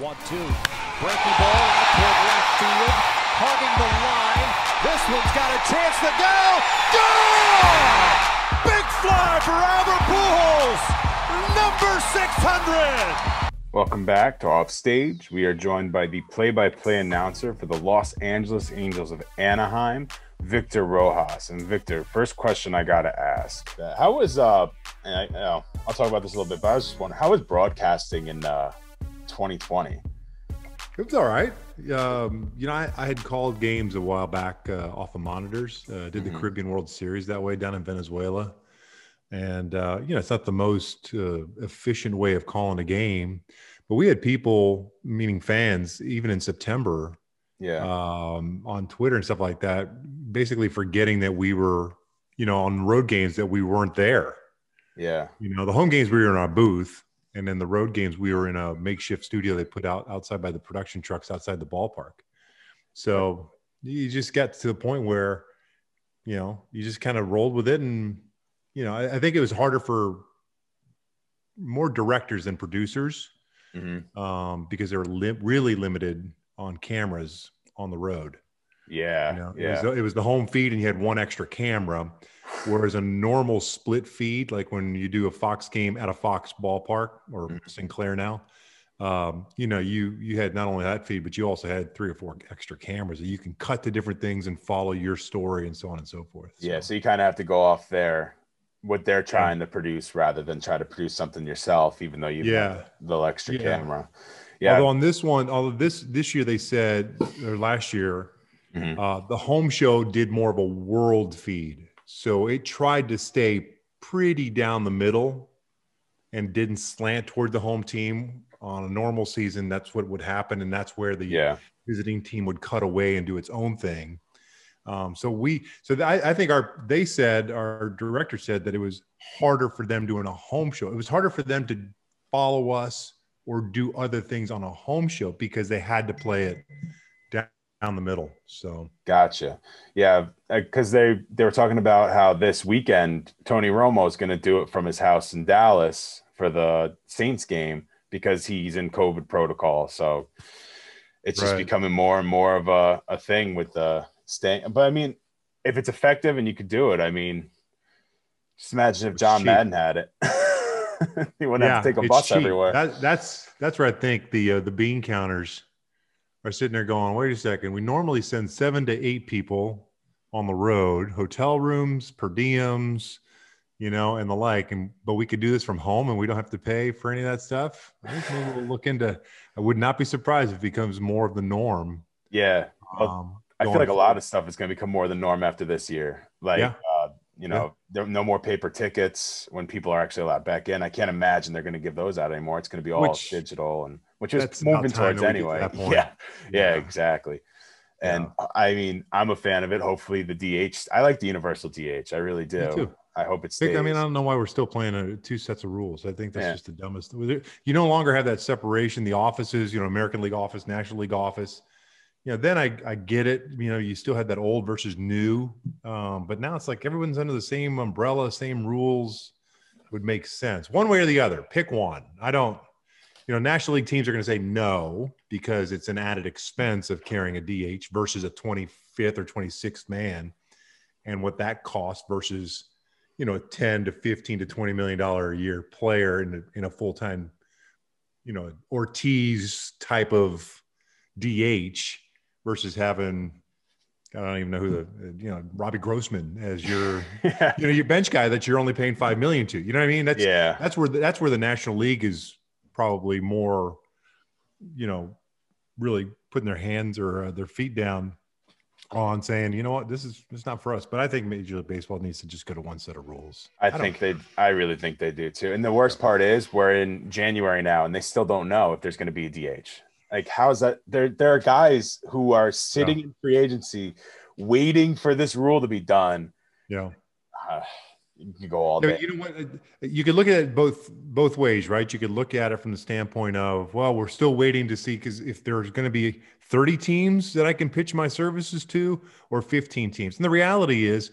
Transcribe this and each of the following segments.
one-two. Breaking ball out toward left field, hugging the line. This one's got a chance to go. Goal! Big fly for Albert Pujols, number 600. Welcome back to Offstage. We are joined by the play-by-play announcer for the Los Angeles Angels of Anaheim, Victor Rojas. And Victor, first question I gotta ask: How was uh? And I, you know, I'll talk about this a little bit, but I was just wondering, how was broadcasting in uh 2020? It was all right. Um, you know, I, I, had called games a while back uh, off of monitors. Uh, did the mm-hmm. Caribbean World Series that way down in Venezuela, and uh, you know, it's not the most uh, efficient way of calling a game, but we had people, meaning fans, even in September, yeah, um, on Twitter and stuff like that, basically forgetting that we were, you know, on road games that we weren't there. Yeah, you know, the home games we were in our booth and then the road games we were in a makeshift studio they put out outside by the production trucks outside the ballpark. So you just got to the point where you know you just kind of rolled with it and you know i, I think it was harder for more directors than producers mm-hmm. um, because they were li- really limited on cameras on the road. Yeah you know, yeah it was, it was the home feed and you had one extra camera Whereas a normal split feed, like when you do a Fox game at a Fox ballpark or mm-hmm. Sinclair now, um, you know, you you had not only that feed, but you also had three or four extra cameras that you can cut to different things and follow your story and so on and so forth. So. Yeah, so you kind of have to go off there what they're trying to produce rather than try to produce something yourself, even though you yeah the extra yeah. camera. Yeah. Although on this one, although this this year they said or last year, mm-hmm. uh, the home show did more of a world feed. So it tried to stay pretty down the middle and didn't slant toward the home team on a normal season. That's what would happen. And that's where the yeah. visiting team would cut away and do its own thing. Um, so we, so I, I think our, they said, our director said that it was harder for them doing a home show. It was harder for them to follow us or do other things on a home show because they had to play it down the middle. So gotcha. Yeah, because uh, they they were talking about how this weekend Tony Romo is going to do it from his house in Dallas for the Saints game because he's in COVID protocol. So it's just right. becoming more and more of a, a thing with the staying. But I mean, if it's effective and you could do it, I mean, just imagine if John cheap. Madden had it. he wouldn't yeah, have to take a bus cheap. everywhere. That, that's that's where I think the uh, the bean counters are sitting there going, wait a second, we normally send seven to eight people on the road, hotel rooms, per diems, you know, and the like. And but we could do this from home and we don't have to pay for any of that stuff. I think maybe we'll look into I would not be surprised if it becomes more of the norm. Yeah. Um, I feel like a lot of stuff is going to become more the norm after this year. Like, yeah. uh, you know, yeah. there no more paper tickets when people are actually allowed back in. I can't imagine they're going to give those out anymore. It's going to be all Which, digital and which is moving towards anyway. To yeah, yeah, yeah, exactly. And yeah. I mean, I'm a fan of it. Hopefully, the DH. I like the universal DH. I really do. I hope it's. I mean, I don't know why we're still playing a, two sets of rules. I think that's yeah. just the dumbest. You no longer have that separation. The offices, you know, American League office, National League office. You know, then I, I get it. You know, you still had that old versus new, um, but now it's like everyone's under the same umbrella, same rules. Would make sense one way or the other. Pick one. I don't you know, National League teams are going to say no because it's an added expense of carrying a DH versus a 25th or 26th man, and what that costs versus, you know, a 10 to 15 to 20 million dollar a year player in a, in a full time, you know, Ortiz type of DH versus having I don't even know who the you know Robbie Grossman as your yeah. you know your bench guy that you're only paying five million to. You know what I mean? That's yeah. That's where the, that's where the National League is probably more, you know, really putting their hands or uh, their feet down on saying, you know what, this is it's not for us. But I think Major League Baseball needs to just go to one set of rules. I, I think they, I really think they do too. And the worst part is we're in January now, and they still don't know if there's going to be a DH. Like, how is that? There, there are guys who are sitting yeah. in free agency, waiting for this rule to be done. Yeah. Uh, you can go all day. You know what? Uh, you could look at it both both ways, right? You could look at it from the standpoint of, well, we're still waiting to see because if there's going to be 30 teams that I can pitch my services to, or 15 teams, and the reality is,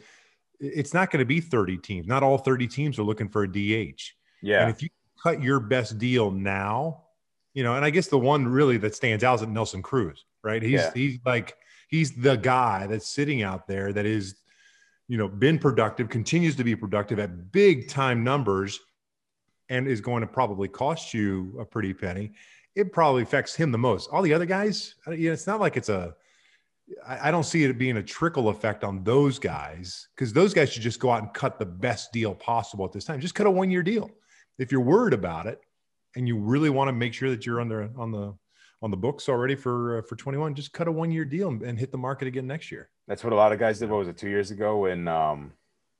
it's not going to be 30 teams. Not all 30 teams are looking for a DH. Yeah. And if you cut your best deal now, you know, and I guess the one really that stands out is Nelson Cruz, right? He's Yeah. he's like he's the guy that's sitting out there that is, you know, been productive, continues to be productive at big time numbers, and is going to probably cost you a pretty penny. It probably affects him the most. All the other guys, you know, it's not like it's a, I don't see it being a trickle effect on those guys because those guys should just go out and cut the best deal possible at this time. Just cut a one year deal. If you're worried about it, and you really want to make sure that you're on the on the on the books already for uh, for 21 just cut a one year deal and, and hit the market again next year That's what a lot of guys did. What was it, two years ago? When um,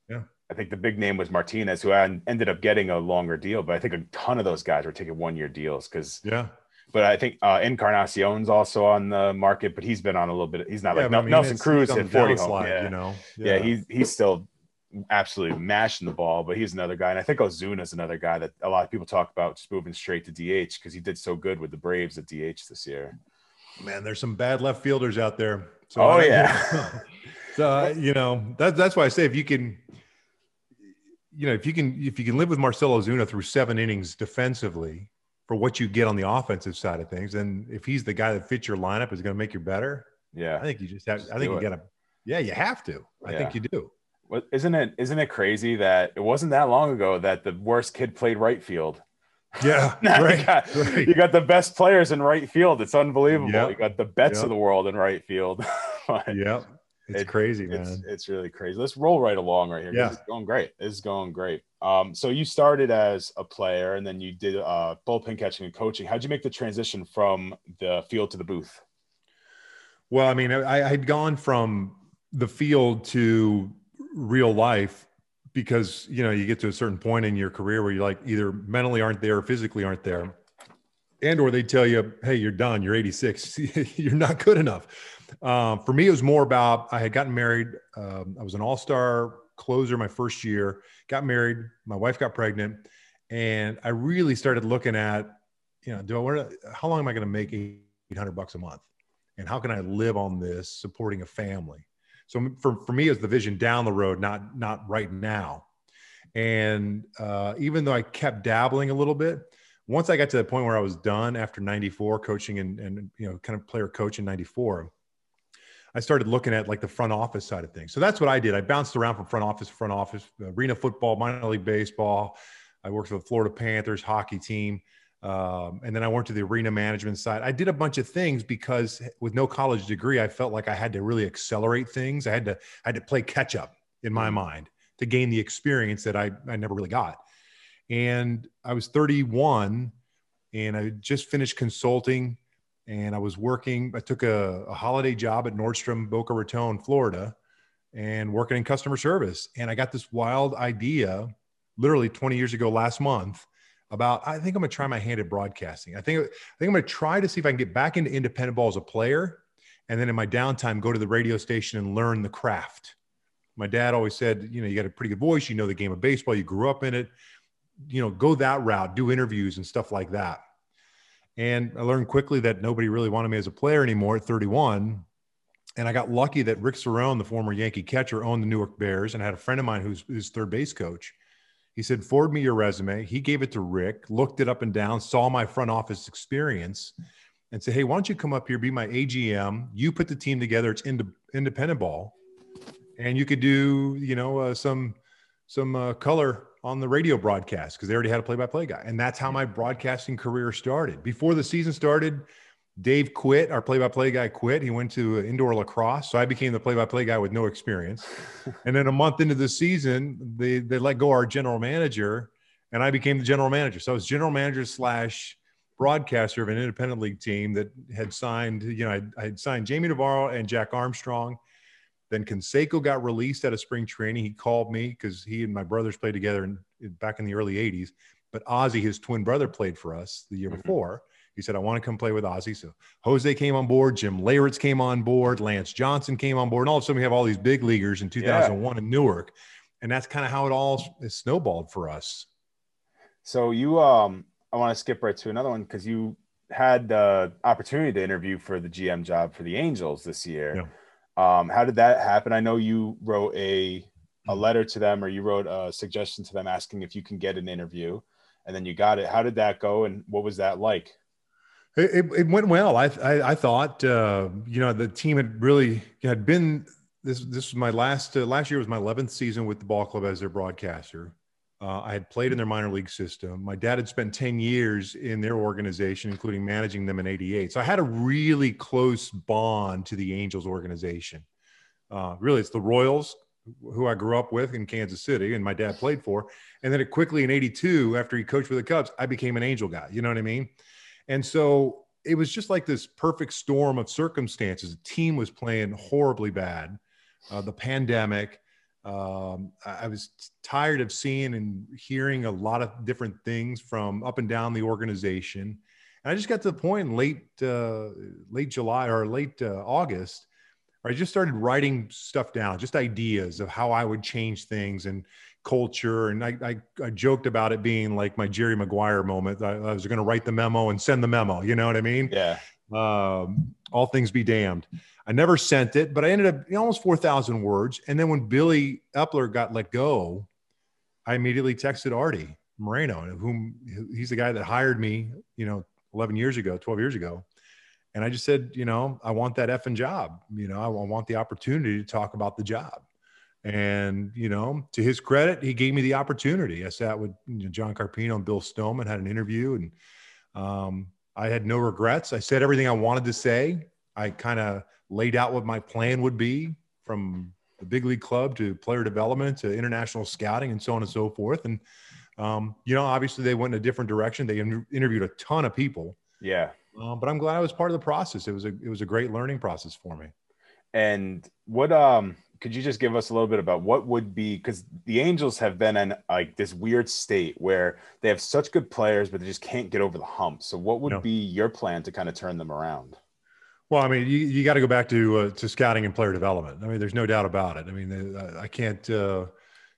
Yeah. I think the big name was Martinez, who ended up getting a longer deal. But I think a ton of those guys were taking one year deals because. yeah But I think uh, Encarnacion's also on the market, but he's been on a little bit. He's not Yeah, like but I mean, Nelson Cruz it's on hit the 40 home. slide, yeah. you know yeah, he's he's still absolutely mashing the ball, but he's another guy. And I think Ozuna's another guy that a lot of people talk about just moving straight to DH because he did so good with the Braves at DH this year. man there's some bad left fielders out there so Oh, yeah. so uh, you know that, that's why i say if you can you know if you can if you can live with Marcell Ozuna through seven innings defensively for what you get on the offensive side of things and if he's the guy that fits your lineup is going to make you better Yeah, i think you just have Just i think you gotta yeah you have to i think you do Isn't it? Isn't it crazy that it wasn't that long ago that the worst kid played right field? Yeah right, you, got, right. you got the best players in right field. It's unbelievable. Yep. You got the Betts Yep. of the world in right field. Yeah it's It- crazy it's man it's really crazy. Let's roll right along right here. Yeah. it's going great. It's going great. Um, so you started as a player, and then you did uh, bullpen catching and coaching. How'd you make the transition from the field to the booth? Well, I mean, I, I had gone from the field to real life because you know you get to a certain point in your career where you like either mentally aren't there or physically aren't there, and or they tell you, "Hey, you're done. You're 86. you're not good enough." Um, for me, it was more about I had gotten married. Um, I was an all-star closer my first year. Got married. My wife got pregnant, and I really started looking at, you know, do I want to? How long am I going to make 800 bucks a month? and how can I live on this supporting a family? So for, for me, it was the vision down the road, not not right now. And uh, even though I kept dabbling a little bit, once I got to the point where I was done after '94 coaching and and you know kind of player coach in '94, I started looking at like the front office side of things. So that's what I did. I bounced around from front office to front office, arena football, minor league baseball. I worked for the Florida Panthers hockey team. Um, and then I went to the arena management side. I did a bunch of things because with no college degree, I felt like I had to really accelerate things. I had to I had to play catch up in my mind to gain the experience that I, I never really got. And I was 31 and I just finished consulting and I was working. I took a, a holiday job at Nordstrom Boca Raton, Florida, and working in customer service. And I got this wild idea literally 20 years ago last month about I think I'm gonna try my hand at broadcasting. I think I think I'm gonna try to see if I can get back into independent ball as a player, and then in my downtime go to the radio station and learn the craft. My dad always said, you know, you got a pretty good voice, you know the game of baseball, you grew up in it, you know, go that route, do interviews and stuff like that. And I learned quickly that nobody really wanted me as a player anymore at 31. And I got lucky that Rick Cerone, the former Yankee catcher, owned the Newark Bears, and I had a friend of mine who's his third base coach. He said, forward me your resume. He gave it to Rick, looked it up and down, saw my front office experience, and said, Hey, why don't you come up here, be my AGM? You put the team together. It's ind- independent ball. And you could do, you know, uh, some some uh, color on the radio broadcast because they already had a play-by-play guy. And that's how my broadcasting career started. Before the season started, Dave quit. Our play-by-play guy quit. He went to indoor lacrosse, so I became the play-by-play guy with no experience. and then a month into the season, they they let go our general manager, and I became the general manager. So I was general manager slash broadcaster of an independent league team that had signed. You know, I, I had signed Jaime Navarro and Jack Armstrong. Then Canseco got released out of spring training. He called me because he and my brothers played together in, back in the early '80s. But Ozzie, his twin brother, played for us the year Mhm. before. He said, I want to come play with Ozzie. So Jose came on board, Jim Leyritz came on board, Lance Johnson came on board. And all of a sudden, we have all these big leaguers in 2001 in Newark. And that's kind of how it all is snowballed for us. So you, um, I want to skip right to another one because you had the opportunity to interview for the GM job for the Angels this year. Um, how did that happen? I know you wrote a a letter to them, or you wrote a suggestion to them asking if you can get an interview, and then you got it. How did that go, and what was that like? It, it went well. I, I, I thought, uh, you know, the team had really had been, this, this was my last, uh, last year was my 11th season with the ball club as their broadcaster. Uh, I had played in their minor league system. My dad had spent 10 years in their organization, including managing them in 88. So I had a really close bond to the Angels organization. Uh, really, it's the Royals, who I grew up with in Kansas City and my dad played for. And then it quickly in 82, after he coached for the Cubs, I became an Angel guy. You know what I mean? And so it was just like this perfect storm of circumstances. The team was playing horribly bad. Uh, the pandemic, um, I was tired of seeing and hearing a lot of different things from up and down the organization. And I just got to the point in late, uh, late July or late uh, August where I just started writing stuff down, just ideas of how I would change things and culture. And I, I, I joked about it being like my Jerry Maguire moment. I, I was going to write the memo and send the memo. You know what I mean? Yeah. Um, all things be damned. I never sent it, but I ended up you know, almost 4,000 words. And then when Billy Eppler got let go, I immediately texted Artie Moreno, whom he's the guy that hired me, you know, 11 years ago, 12 years ago. And I just said, you know, I want that effing job. You know, I want the opportunity to talk about the job. And, you know, to his credit, he gave me the opportunity. I sat with you know, John Carpino and Bill Stoneman, had an interview, and um, I had no regrets. I said everything I wanted to say. I kind of laid out what my plan would be from the big league club to player development to international scouting and so on and so forth. And, um, you know, obviously they went in a different direction. They in- interviewed a ton of people. Yeah. Um, but I'm glad I was part of the process. It was a, it was a great learning process for me. And what, um, could you just give us a little bit about what would be because the Angels have been in like this weird state where they have such good players, but they just can't get over the hump. So, what would no. be your plan to kind of turn them around? Well, I mean, you, you got to go back to uh, to scouting and player development. I mean, there's no doubt about it. I mean, I can't. Uh,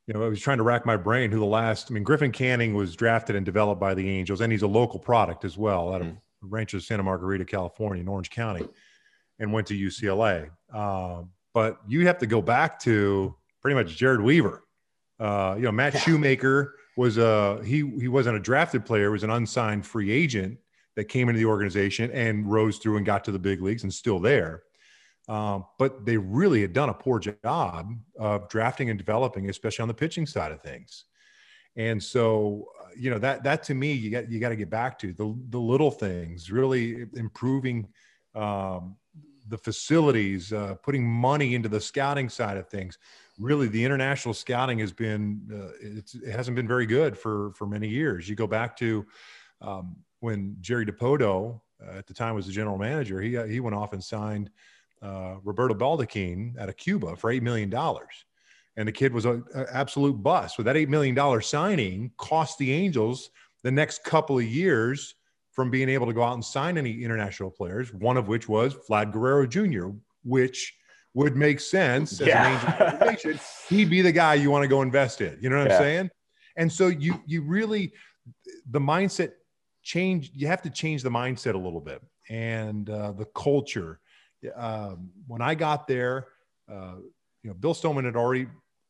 you know, I was trying to rack my brain who the last. I mean, Griffin Canning was drafted and developed by the Angels, and he's a local product as well out of mm. Rancho Santa Margarita, California, in Orange County, and went to UCLA. Uh, but you have to go back to pretty much Jered Weaver. Uh, you know, Matt Shoemaker was a he he wasn't a drafted player; was an unsigned free agent that came into the organization and rose through and got to the big leagues and still there. Um, but they really had done a poor job of drafting and developing, especially on the pitching side of things. And so, uh, you know, that that to me, you got you got to get back to the the little things, really improving um, the facilities, uh, putting money into the scouting side of things. Really, the international scouting has been uh, it hasn't been very good for for many years. You go back to um, when Jerry Dipoto uh, at the time was the general manager, he, uh, he went off and signed uh, Roberto Baldoquin out of Cuba for $8 million. And the kid was an absolute bust. So that $8 million signing cost the Angels the next couple of years from being able to go out and sign any international players, one of which was Vlad Guerrero Jr., which would make sense as yeah. an He'd be the guy you want to go invest in. You know what yeah. I'm saying? And so you you really the mindset change you have to change the mindset a little bit and uh, the culture um, when i got there uh, you know bill stoneman had already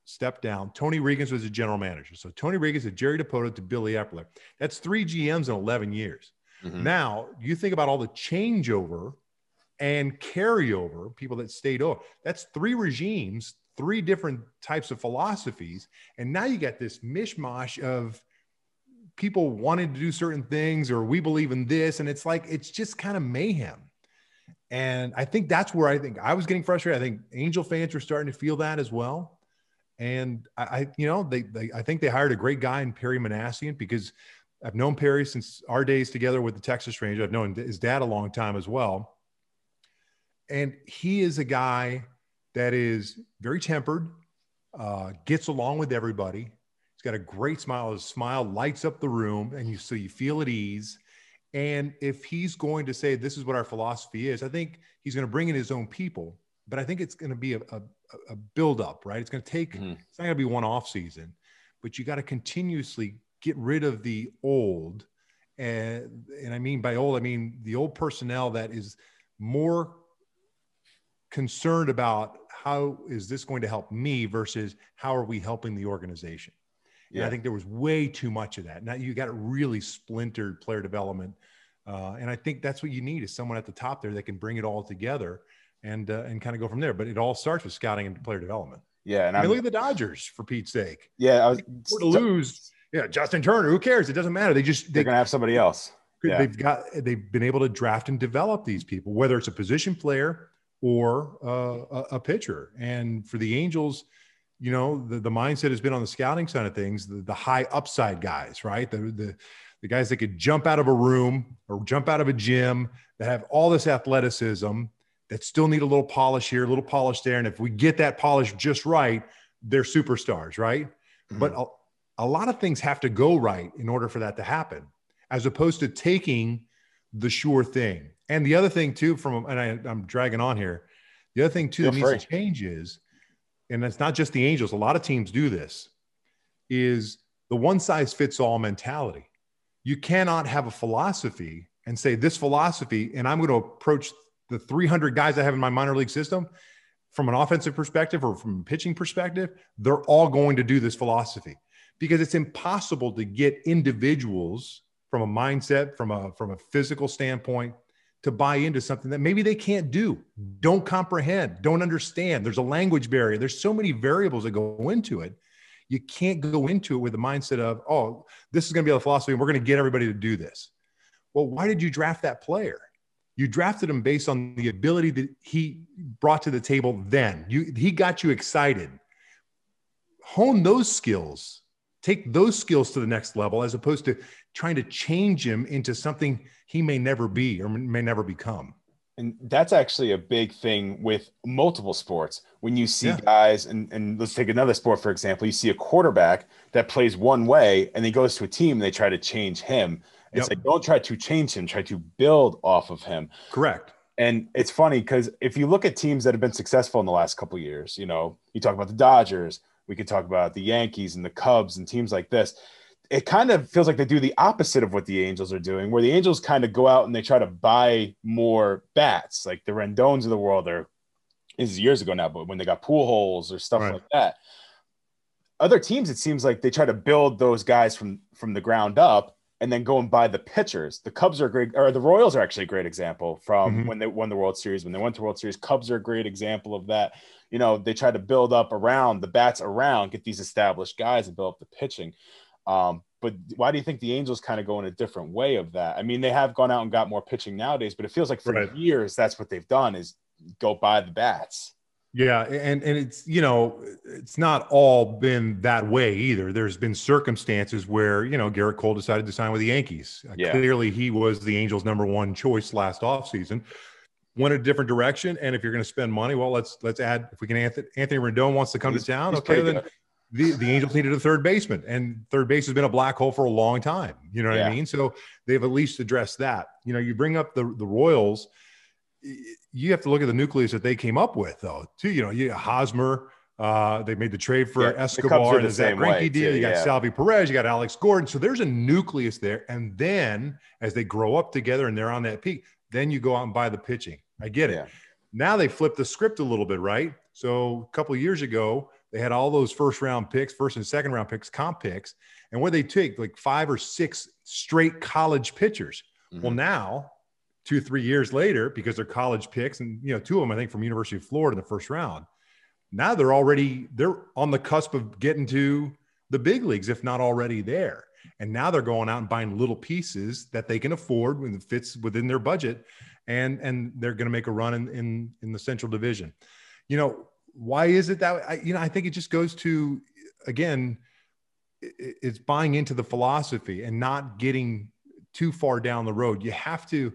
stepped down tony reagins was the general manager so tony reagins had jerry dipoto to billy Eppler. That's three gms in 11 years mm-hmm. now you think about all the changeover and carryover people that stayed over that's three regimes three different types of philosophies. And now you got this mishmash of people wanting to do certain things or we believe in this. And it's like it's just kind of mayhem. And i think that's where i think i was getting frustrated. I think angel fans were starting to feel that as well. And i, I you know they, they i think they hired a great guy in perry minasian because i've known perry since our days together with the texas Ranger. i've known his dad a long time as well and he is a guy that is very tempered uh, gets along with everybody He's got a great smile. His smile lights up the room, and you so you feel at ease. And if he's going to say this is what our philosophy is, I think he's going to bring in his own people. But I think it's going to be a, a, a build up, right? It's going to take. Mm-hmm. It's not going to be one off season, but you got to continuously get rid of the old, and and I mean by old, I mean the old personnel that is more concerned about how is this going to help me versus how are we helping the organization yeah. I think there was way too much of that. Now you got a really splintered player development Uh, and I think that's what you need is someone at the top there that can bring it all together and uh, and kind of go from there. But it all starts with scouting and player development. Yeah, and I mean, look at the Dodgers for Pete's sake. Yeah, I was, to lose. Yeah, Justin Turner. Who cares? It doesn't matter. They just they, are gonna have somebody else. Yeah. They've got they've been able to draft and develop these people, whether it's a position player or uh, a, a, pitcher. And for the Angels, you know, the, the mindset has been on the scouting side of things, the, the high upside guys, right? The, the the guys that could jump out of a room or jump out of a gym that have all this athleticism that still need a little polish here, a little polish there. And if we get that polish just right, they're superstars, right? Mm-hmm. But a, lot of things have to go right in order for that to happen, as opposed to taking the sure thing. And the other thing too, from and I, am dragging on here, the other thing too Feel that free. needs to change is, and it's not just the Angels. A lot of teams do this, is the one size fits all mentality. You cannot have a philosophy and say this philosophy, and I'm going to approach the 300 guys I have in my minor league system from an offensive perspective or from a pitching perspective, they're all going to do this philosophy because it's impossible to get individuals from a mindset, from a from a physical standpoint, to buy into something that maybe they can't do, don't comprehend, don't understand. There's a language barrier. There's so many variables that go into it. You can't go into it with the mindset of, oh, this is going to be a philosophy and we're going to get everybody to do this. Well, why did you draft that player? You drafted him based on the ability that he brought to the table then. You, he got you excited. Hone those skills, take those skills to the next level as opposed to trying to change him into something he may never be or may never become. And that's actually a big thing with multiple sports. When you see yeah. guys, and, and let's take another sport, for example, you see a quarterback that plays one way and he goes to a team and they try to change him it's yep. like don't try to change him, try to build off of him. Correct. And it's funny because if you look at teams that have been successful in the last couple years, you know, you talk about the Dodgers, we could talk about the Yankees and the Cubs and teams like this. It kind of feels like they do the opposite of what the Angels are doing, where the Angels kind of go out and they try to buy more bats, like the Rendons of the world. Or this is years ago now, but when they got Pujols or stuff right. like that. Other teams, it seems like they try to build those guys from from the ground up and then go and buy the pitchers. The Cubs are great, or the Royals are actually a great example from mm-hmm. when they won the World Series. When they went to World Series, Cubs are a great example of that. You know, they try to build up around the bats around, get these established guys and build up the pitching. Um, but why do you think the Angels kind of go in a different way of that? I mean, they have gone out and got more pitching nowadays, but it feels like for right. years that's what they've done is go buy the bats. Yeah, and and it's you know it's not all been that way either. There's been circumstances where you know Gerrit Cole decided to sign with the Yankees. Uh, yeah. Clearly, he was the Angels' number one choice last offseason. Went a different direction, and if you're going to spend money, well, let's let's add. If we can, Anthony, Anthony Rendon wants to come he's, to town. Okay, then the, the Angels needed a third baseman, and third base has been a black hole for a long time. You know what yeah. I mean? So they've at least addressed that. You know, you bring up the the Royals you have to look at the nucleus that they came up with, though. Too, you know, you Hosmer. Uh, they made the trade for yeah, Escobar and the Zack Greinke deal. You got yeah. Salvy Perez, you got Alex Gordon. So there's a nucleus there. And then as they grow up together and they're on that peak, then you go out and buy the pitching. I get it. Yeah. Now they flipped the script a little bit, right? So a couple years ago, they had all those first round picks, first and second round picks, comp picks, and what they take like five or six straight college pitchers. Mm-hmm. Well, now two, three years later, because they're college picks, and you know, two of them I think from University of Florida in the first round. Now they're already they're on the cusp of getting to the big leagues, if not already there. And now they're going out and buying little pieces that they can afford when it fits within their budget, and and they're going to make a run in, in in the Central Division. You know, why is it that I, you know I think it just goes to again, it's buying into the philosophy and not getting too far down the road. You have to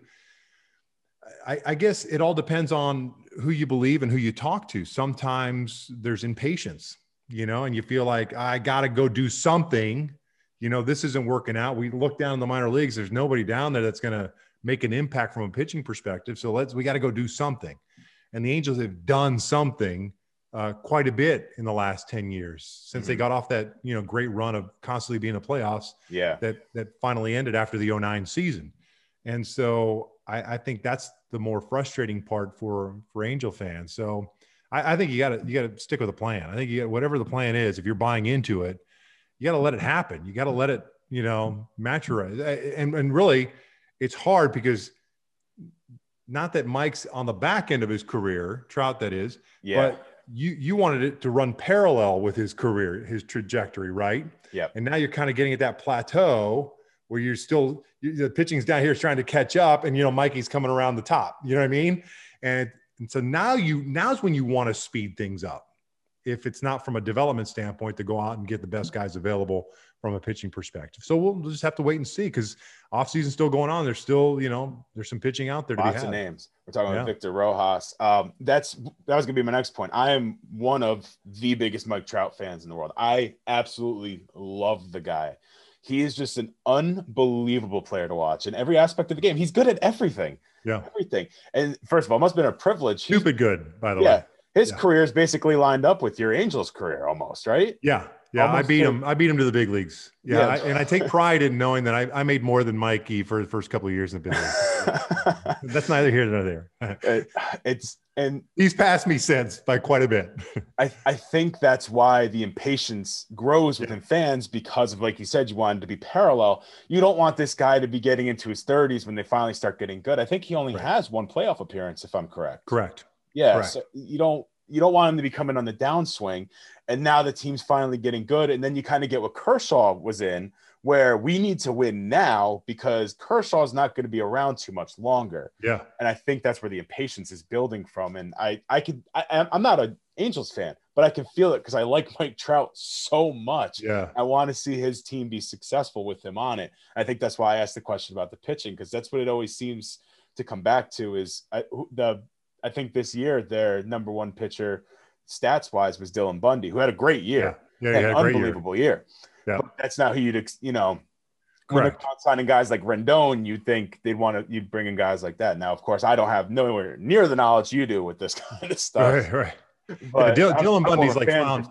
I, I, guess it all depends on who you believe and who you talk to. Sometimes there's impatience, you know, and you feel like I got to go do something. You know, this isn't working out. We look down in the minor leagues. There's nobody down there that's going to make an impact from a pitching perspective. So let's we got to go do something. And the Angels have done something uh, quite a bit in the last 10 years since mm-hmm. they got off that you know great run of constantly being in the playoffs. Yeah, that that finally ended after the 09 season. And so I, I think that's the more frustrating part for for Angel fans. So I, I think you got to you got to stick with the plan. I think you got whatever the plan is. If you're buying into it, you got to let it happen. You got to let it you know mature. And and really, it's hard because not that Mike's on the back end of his career, Trout that is, Yeah. but you you wanted it to run parallel with his career, his trajectory, right? Yep. And now you're kind of getting at that plateau where you're still you, the pitching's down here is trying to catch up, and you know Mikey's coming around the top. You know what I mean? And and so now you now's when you want to speed things up. If it's not from a development standpoint to go out and get the best guys available from a pitching perspective. So we'll just have to wait and see because off offseason's still going on. There's still, you know, there's some pitching out there to Lots of names. We're talking Yeah. about Victor Rojas. Um, that's that was gonna be my next point. I am one of the biggest Mike Trout fans in the world. I absolutely love the guy. He is just an unbelievable player to watch in every aspect of the game. He's good at everything, Yeah. everything. And first of all, it must have been a privilege. He's- Stupid good, by the yeah, way. his Yeah. career is basically lined up with your Angels career almost, right? Yeah. Yeah. I beat him. I beat him to the big leagues. Yeah. Yeah. I, and I take pride in knowing that I, I made more than Mikey for the first couple of years in the big leagues. That's neither here nor there. It- it's and He's passed me since by quite a bit. I, I think that's why the impatience grows within fans because of like you said you wanted to be parallel you don't want this guy to be getting into his 30s when they finally start getting good i think he only Right. has one playoff appearance if i'm correct Correct. yeah correct. so you don't you don't want him to be coming on the downswing and now the team's finally getting good and then you kind of get what kershaw was in where we need to win now because kershaw's not going to be around too much longer Yeah. and I think that's where the impatience is building from. And I, I could, I, I'm- not an Angels fan, but I can feel it because I like Mike Trout so much. Yeah. I want to see his team be successful with him on it. I think that's why I asked the question about the pitching because that's what it always seems to come back to is I, the. I think this year their number one pitcher, stats wise, was Dylan Bundy, who had a great year, Yeah. Yeah. Yeah. Great year. unbelievable year. Yeah. But that's not who you'd, ex- you know, when they're signing guys like Rendon, you'd think they'd want to you'd bring in guys like that. Now, of course, I don't have nowhere near the knowledge you do with this kind of stuff. Right. Right. But Dylan- I'm- Dylan I'm Bundy's a like found-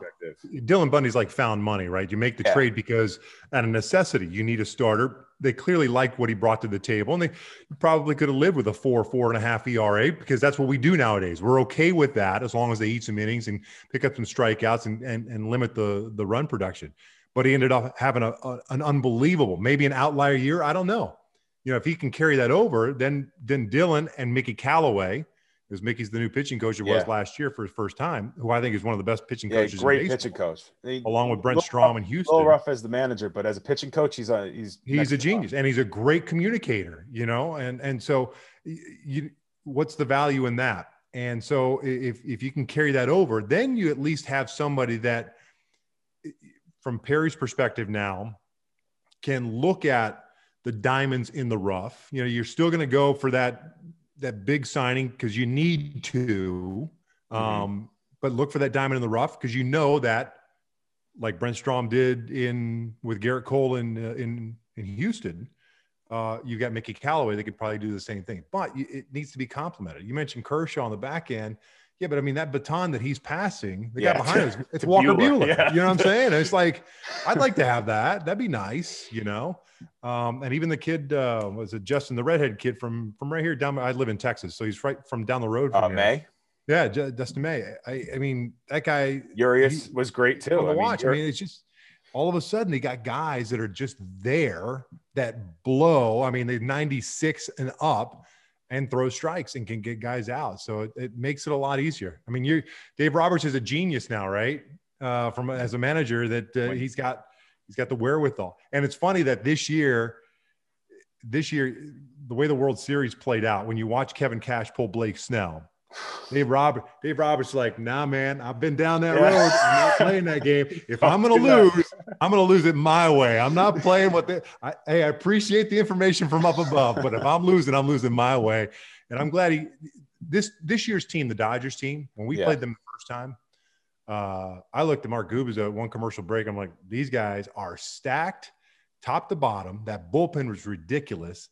Dylan Bundy's like found money, right? You make the Yeah. trade because out of necessity, you need a starter. They clearly liked what he brought to the table, and they probably could have lived with a four, four and a half ERA because that's what we do nowadays. We're okay with that as long as they eat some innings and pick up some strikeouts and and, and limit the the run production. But he ended up having a, a an unbelievable, maybe an outlier year. I don't know. You know, if he can carry that over, then then Dylan and Mickey Callaway, because Mickey's the new pitching coach it was last year for his first time, who I think is one of the best pitching Yeah, coaches. great pitching coach. He- along with Brent Strom in Houston. little rough as the manager, but as a pitching coach, he's a he's He's a genius, and he's a great communicator. You know, and and so you, what's the value in that? And so if if you can carry that over, then you at least have somebody that, from Perry's perspective now, can look at the diamonds in the rough. You know, you're still going to go for that that big signing because you need to, Mhm. um, but look for that diamond in the rough because you know that, like Brent Strom did in with Gerrit Cole in uh, in in Houston. Uh, you got Mickey Callaway They could probably do the same thing, but it needs to be complemented. You mentioned Kershaw on the back end. Yeah, but I mean that baton that he's passing, the Yeah, guy behind to- us, it's Walker Buehler, Bueller. yeah. You know what I'm saying? It's like I'd like to have that. That'd be nice, you know. Um, and even the kid uh, was it Justin, the redhead kid from from right here down. I live in Texas, so he's right from down the road from Uh, here. May Yeah, Ju- Dustin May. I, I mean that guy Urias He- was great too. I mean, watch. I mean, it's just all of a sudden they got guys that are just there that blow. I mean, they're 96 and up and throw strikes and can get guys out. So it, it makes it a lot easier. I mean, you Dave Roberts is a genius now, right? Uh, from as a manager that uh, he's got he's got the wherewithal. And it's funny that this year this year the way the World Series played out when you watch Kevin Cash pull Blake Snell Dave Robert, Dave Roberts, is like, nah, man, I've been down that Yeah. road. I'm not playing that game. If I'm gonna lose, I'm gonna lose it my way. I'm not playing what the. I, hey, I appreciate the information from up above, but if I'm losing, I'm losing my way. And I'm glad he. This this year's team, the Dodgers team, when we Yeah. played them the first time, uh, I looked at Mark Gubas at one commercial break. I'm like, these guys are stacked, top to bottom. That bullpen was ridiculous,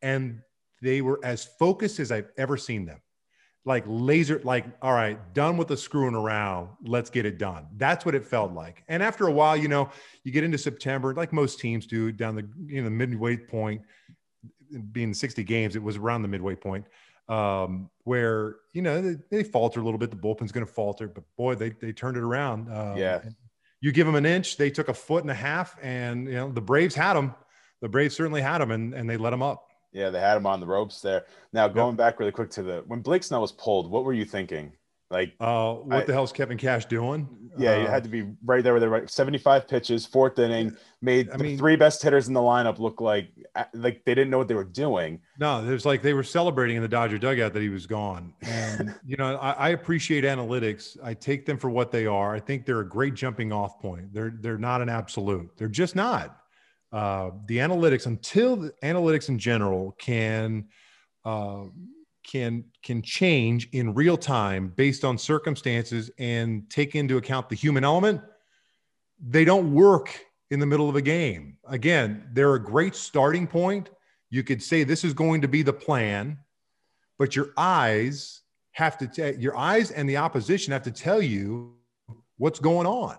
and they were as focused as I've ever seen them like laser like all right done with the screwing around. Let's get it done. That's what it felt like. And after a while you know you get into september like most teams do down the you know midway point being 60 games it was around the midway point um where you know they, they falter a little bit. The bullpen's going to falter but boy they they turned it around um, Yeah. you give them an inch they took a foot and a half and you know the braves had them the braves certainly had them and, and they let them up Yeah, they had him on the ropes there. Now going yep. back really quick to the when Blake Snell was pulled, what were you thinking? Like, uh, what I, the hell's Kevin Cash doing? Yeah, uh, had to be right there with the right 75 pitches, fourth inning, made I the mean, three best hitters in the lineup look like like they didn't know what they were doing. No, there's like they were celebrating in the Dodger dugout that he was gone. And you know, I, I, appreciate analytics. I take them for what they are. I think they're a great jumping off point. They're they're not an absolute. They're just not. Uh, the analytics until the analytics in general can. Uh, can can change in real time based on circumstances and take into account the human element they don't work in the middle of a game again they're a great starting point you could say this is going to be the plan but your eyes have to t- your eyes and the opposition have to tell you what's going on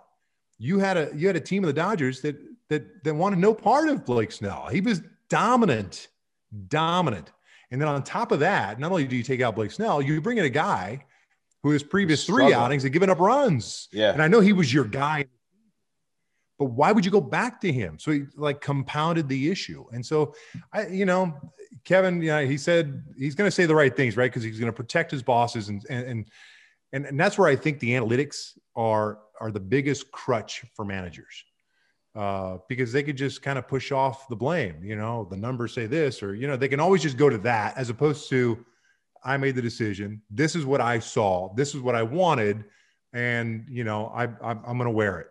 you had a you had a team of the dodgers that that that wanted no part of blake snell he was dominant dominant and then on top of that, not only do you take out Blake Snell, you bring in a guy who his previous three outings had given up runs. Yeah. And I know he was your guy, but why would you go back to him? So he like compounded the issue. And so I, you know, Kevin, you know, he said he's going to say the right things, right? Because he's going to protect his bosses and and and and that's where I think the analytics are are the biggest crutch for managers uh, because they could just kind of push off the blame. You know, the numbers say this, or you know, they can always just go to that as opposed to, I made the decision. This is what I saw. This is what I wanted, and you know, I, am going to wear it.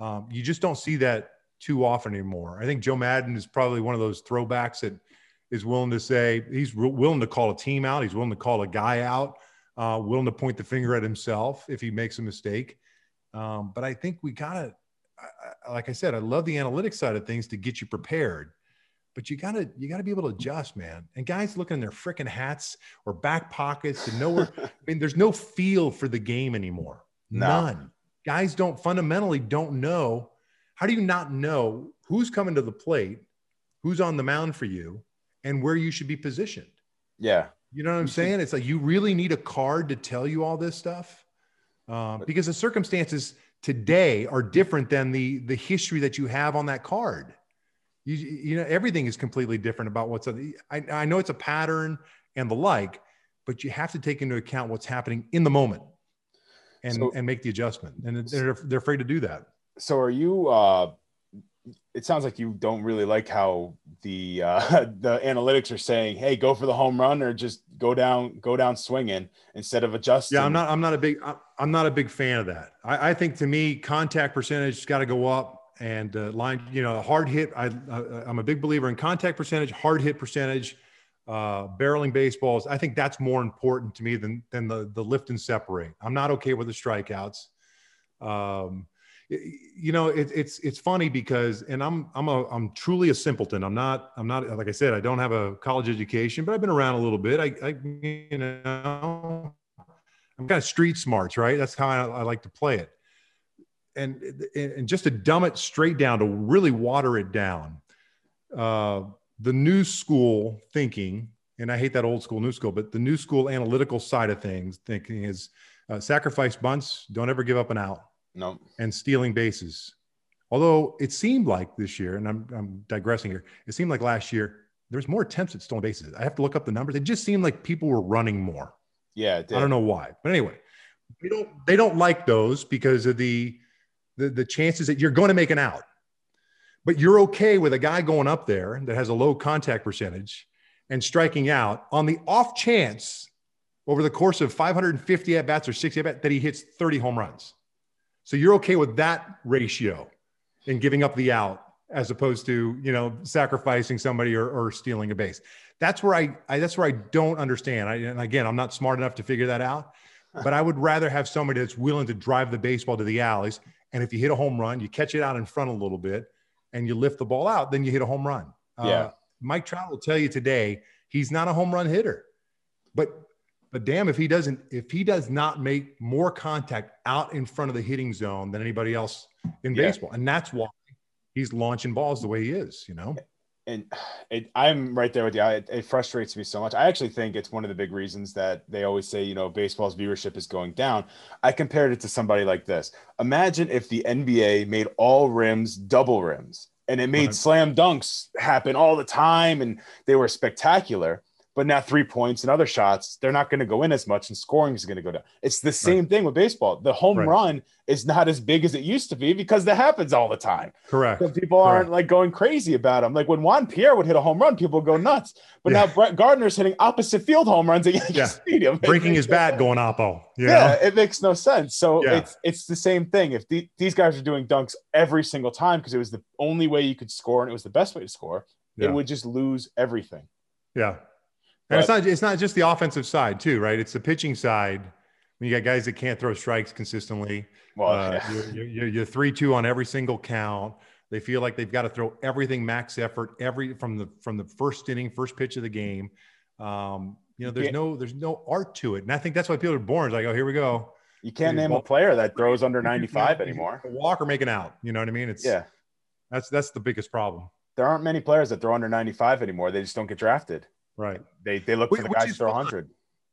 Um, you just don't see that too often anymore. I think Joe Maddon is probably one of those throwbacks that is willing to say he's willing to call a team out. He's willing to call a guy out. Uh, willing to point the finger at himself if he makes a mistake. Um, but I think we gotta I, like I said, I love the analytics side of things to get you prepared, but you gotta you gotta be able to adjust, man. And guys look in their freaking hats or back pockets and nowhere. I mean, there's no feel for the game anymore. No. None. Guys don't fundamentally don't know. How do you not know who's coming to the plate, who's on the mound for you, and where you should be positioned? Yeah. You know what I'm saying? It's like you really need a card to tell you all this stuff uh, because the circumstances today are different than the the history that you have on that card. You, you know everything is completely different about what's on. I, I know it's a pattern and the like, but you have to take into account what's happening in the moment and so, and make the adjustment. And they're they're afraid to do that. So are you? Uh, it sounds like you don't really like how the uh, the analytics are saying, "Hey, go for the home run," or just go down go down swinging instead of adjusting. Yeah, I'm not. I'm not a big. I'm not a big fan of that. I, I think to me, contact percentage has got to go up, and uh, line. You know, hard hit. I, I am a big believer in contact percentage, hard hit percentage, uh, barreling baseballs. I think that's more important to me than than the the lift and separate. I'm not okay with the strikeouts. Um, you know it, it's it's funny because and i'm i'm a i'm truly a simpleton i'm not i'm not like i said i don't have a college education but i've been around a little bit i, I you know i'm kind of street smarts right that's how I, I like to play it and and just to dumb it straight down to really water it down uh, the new school thinking and i hate that old school new school but the new school analytical side of things thinking is uh, sacrifice bunts don't ever give up an out no. And stealing bases. Although it seemed like this year, and I'm, I'm digressing here, it seemed like last year there's more attempts at stolen bases. I have to look up the numbers. It just seemed like people were running more. Yeah, I don't know why, but anyway, they don't they don't like those because of the, the the chances that you're going to make an out. But you're okay with a guy going up there that has a low contact percentage and striking out on the off chance over the course of 550 at bats or 60 at bats that he hits 30 home runs. So you're okay with that ratio and giving up the out as opposed to, you know, sacrificing somebody or, or stealing a base. That's where I, I, that's where I don't understand. I, and again, I'm not smart enough to figure that out, but I would rather have somebody that's willing to drive the baseball to the alleys. And if you hit a home run, you catch it out in front a little bit and you lift the ball out, then you hit a home run. Yeah. Uh, Mike Trout will tell you today, he's not a home run hitter, but but damn, if he doesn't, if he does not make more contact out in front of the hitting zone than anybody else in yeah. baseball, and that's why he's launching balls the way he is, you know. And it, I'm right there with you. It, it, frustrates me so much. I actually think it's one of the big reasons that they always say, you know, baseball's viewership is going down. I compared it to somebody like this. Imagine if the NBA made all rims double rims and it made right. slam dunks happen all the time, and they were spectacular. But now three points and other shots, they're not going to go in as much, and scoring is going to go down. It's the same right. thing with baseball. The home right. run is not as big as it used to be because that happens all the time. Correct. So people Correct. aren't like going crazy about them. Like when Juan Pierre would hit a home run, people go nuts. But yeah. now Brett Gardner's hitting opposite field home runs at Yankee yeah. Stadium. Breaking his bat, sense. going oppo. Yeah, it makes no sense. So yeah. it's it's the same thing. If the, these guys are doing dunks every single time because it was the only way you could score and it was the best way to score, it would just lose everything. Yeah. And it's not it's not just the offensive side too, right? It's the pitching side. When you got guys that can't throw strikes consistently, well, uh, yeah. you're, you're, you're three two on every single count. They feel like they've got to throw everything max effort every from the from the first inning, first pitch of the game. Um, you know, there's no there's no art to it, and I think that's why people are born. It's like, oh, here we go. You can't name a player that throws under 95 anymore. Walk or make an out. You know what I mean? It's yeah. That's that's the biggest problem. There aren't many players that throw under 95 anymore. They just don't get drafted. Right. They they look for the guys to throw 100.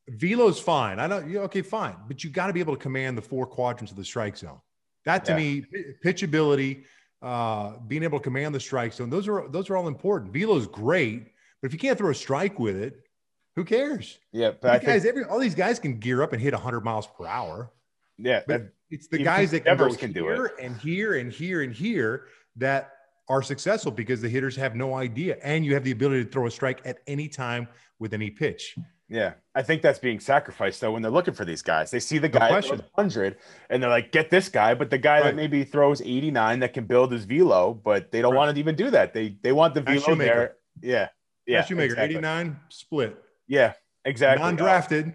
Velo's fine. I don't. Okay, fine. But you got to be able to command the four quadrants of the strike zone. That to yeah. me, pitchability, uh, being able to command the strike zone. Those are those are all important. Velo's great, but if you can't throw a strike with it, who cares? Yeah, but guys, every all these guys can gear up and hit 100 miles per hour. Yeah, but it's the guys that can, can do it here and here and here and here that are successful because the hitters have no idea. And you have the ability to throw a strike at any time with any pitch. Yeah, I think that's being sacrificed though when they're looking for these guys. They see the guy at 100 and they're like, get this guy, but the guy right. that maybe throws 89 that can build his velo, but they don't right. want to even do that. They they want the velo there. Yeah, yeah. Shoemaker, exactly. 89 split. Yeah, exactly. Non-drafted,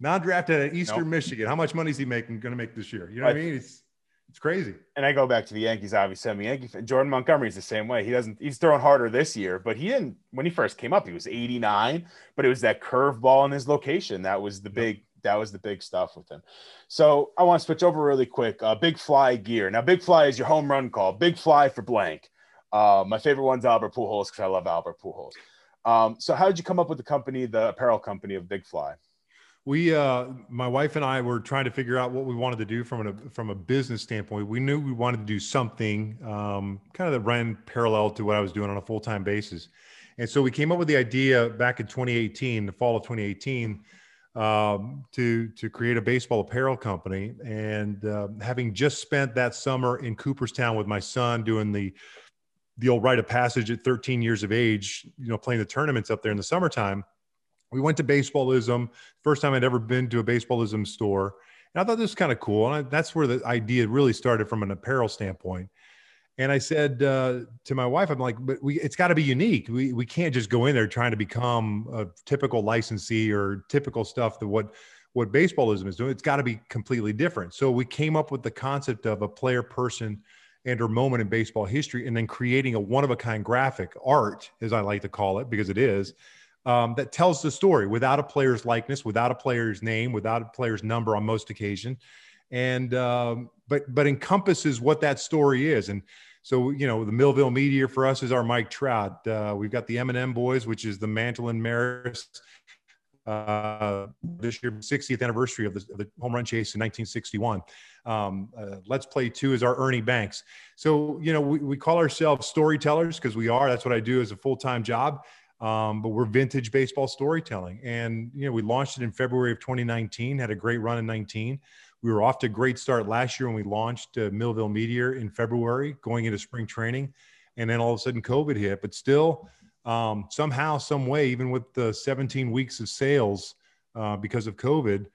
non-drafted at Eastern nope. Michigan. How much money is he making? Going to make this year? You know what I mean? It's it's crazy. And I go back to the Yankees, obviously. I'm a Yankee fan. Jordan Montgomery's the same way. He doesn't, he's throwing harder this year, but he didn't, when he first came up, he was 89, but it was that curveball in his location. That was the big, that was the big stuff with him. So I want to switch over really quick. Uh, big fly gear. Now, big fly is your home run call. Big fly for blank. Uh, my favorite one's Albert Pujols because I love Albert Pujols. Um, so how did you come up with the company, the apparel company of Big Fly? We uh, my wife and i were trying to figure out what we wanted to do from a from a business standpoint. We knew we wanted to do something um, kind of that ran parallel to what i was doing on a full-time basis. And so we came up with the idea back in 2018 the fall of 2018 um, to to create a baseball apparel company. And uh, having just spent that summer in cooperstown with my son doing the the old rite of passage at 13 years of age you know playing the tournaments up there in the summertime we went to baseballism first time i'd ever been to a baseballism store. And i thought this was kind of cool and I, that's where the idea really started from an apparel standpoint. And i said uh, to my wife i'm like but we, it's got to be unique. We, we can't just go in there trying to become a typical licensee or typical stuff that what what baseballism is doing. It's got to be completely different. So we came up with the concept of a player person and or moment in baseball history and then creating a one of a kind graphic art as i like to call it because it is um, that tells the story without a player's likeness, without a player's name, without a player's number on most occasion, and um, but but encompasses what that story is. And so you know, the Millville Meteor for us is our Mike Trout. Uh, we've got the M&M Boys, which is the Mantle and Maris. Uh, this year, 60th anniversary of the, of the, home run chase in 1961. Um, uh, Let's Play Two is our Ernie Banks. So you know, we, we call ourselves storytellers because we are. That's what I do as a full time job. Um, but we're vintage baseball storytelling. And, you know, we launched it in February of 2019, had a great run in 19. We were off to a great start last year when we launched uh, Millville Meteor in February, going into spring training. And then all of a sudden COVID hit, but still um, somehow, some way, even with the 17 weeks of sales uh, because of COVID,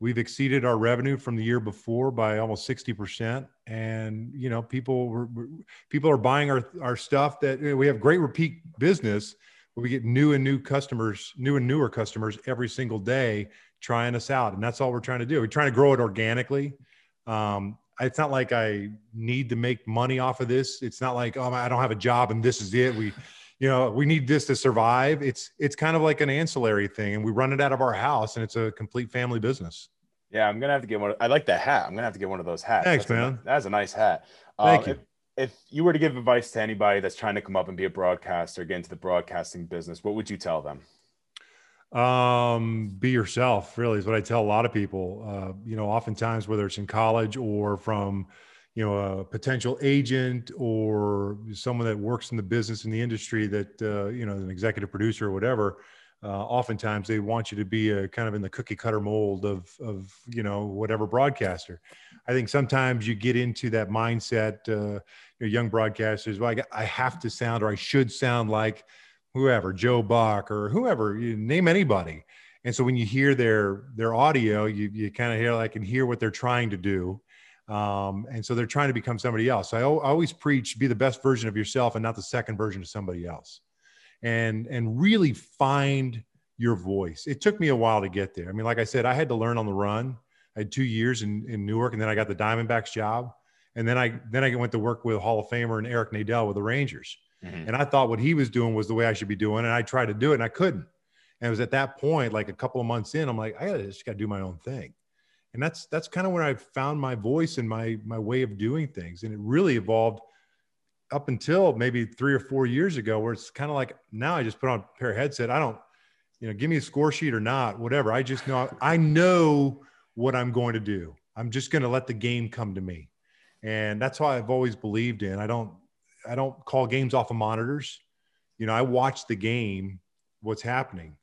we've exceeded our revenue from the year before by almost 60% and you know people were, people are buying our, our stuff that you know, we have great repeat business we get new and new customers, new and newer customers every single day trying us out. And that's all we're trying to do. We're trying to grow it organically. Um, it's not like I need to make money off of this. It's not like, oh, I don't have a job and this is it. We, you know, we need this to survive. It's, it's kind of like an ancillary thing and we run it out of our house and it's a complete family business. Yeah, I'm gonna have to get one. I like that hat. I'm gonna have to get one of those hats. Thanks, that's man. A, that's a nice hat. Thank um, you. If, if you were to give advice to anybody that's trying to come up and be a broadcaster, get into the broadcasting business, what would you tell them? Um, be yourself, really, is what I tell a lot of people. Uh, you know, oftentimes, whether it's in college or from, you know a potential agent or someone that works in the business in the industry that uh, you know an executive producer or whatever uh, oftentimes they want you to be a kind of in the cookie cutter mold of of you know whatever broadcaster i think sometimes you get into that mindset uh, you know, young broadcasters well I, I have to sound or i should sound like whoever joe buck or whoever you name anybody and so when you hear their their audio you, you kind of hear like and hear what they're trying to do um, and so they're trying to become somebody else. So I always preach be the best version of yourself and not the second version of somebody else. And and really find your voice. It took me a while to get there. I mean, like I said, I had to learn on the run. I had two years in, in Newark, and then I got the Diamondbacks job. And then I then I went to work with Hall of Famer and Eric Nadel with the Rangers. Mm-hmm. And I thought what he was doing was the way I should be doing. And I tried to do it and I couldn't. And it was at that point, like a couple of months in, I'm like, I gotta, just got to do my own thing and that's that's kind of where I found my voice and my my way of doing things, and it really evolved up until maybe three or four years ago, where it's kind of like now I just put on a pair of headset. I don't, you know, give me a score sheet or not, whatever. I just know I know what I'm going to do. I'm just going to let the game come to me, and that's why I've always believed in. I don't I don't call games off of monitors. You know, I watch the game, what's happening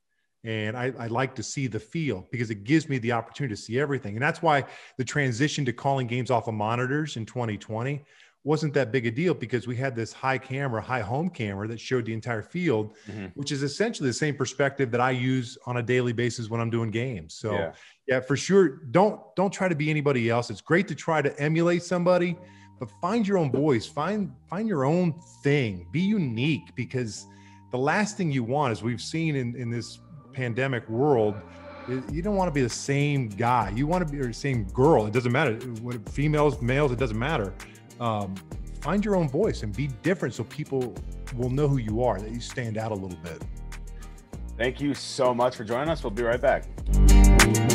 and I, I, like to see the field because it gives me the opportunity to see everything. And that's why the transition to calling games off of monitors in 2020 wasn't that big a deal because we had this high camera, high home camera that showed the entire field, mm-hmm. which is essentially the same perspective that I use on a daily basis when I'm doing games. So yeah. yeah, for sure, don't don't try to be anybody else. It's great to try to emulate somebody, but find your own voice, find find your own thing, be unique because the last thing you want, as we've seen in, in this pandemic world, you don't want to be the same guy. You want to be the same girl. It doesn't matter. What females, males, it doesn't matter. Um, find your own voice and be different so people will know who you are, that you stand out a little bit. Thank you so much for joining us. We'll be right back.